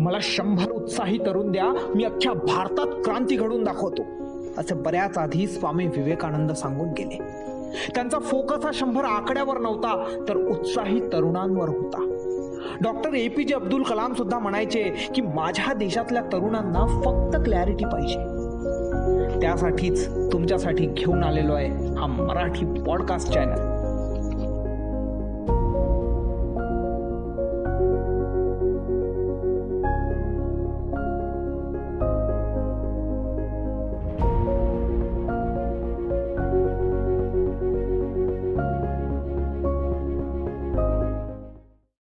मला शंभर उत्साही तरुण द्या. मी अख्ख्या भारतात क्रांती घडून दाखवतो. असे बऱ्याच आधी स्वामी विवेकानंद सांगून गेले. त्यांचा फोकस हा शंभर आकड्यावर नव्हता तर उत्साही तरुणांवर होता. डॉक्टर ए पी जे अब्दुल कलाम सुद्धा म्हणायचे की माझ्या देशातल्या तरुणांना फक्त क्लॅरिटी पाहिजे. त्यासाठीच तुमच्यासाठी घेऊन आलेलो आहे हा मराठी पॉडकास्ट चॅनल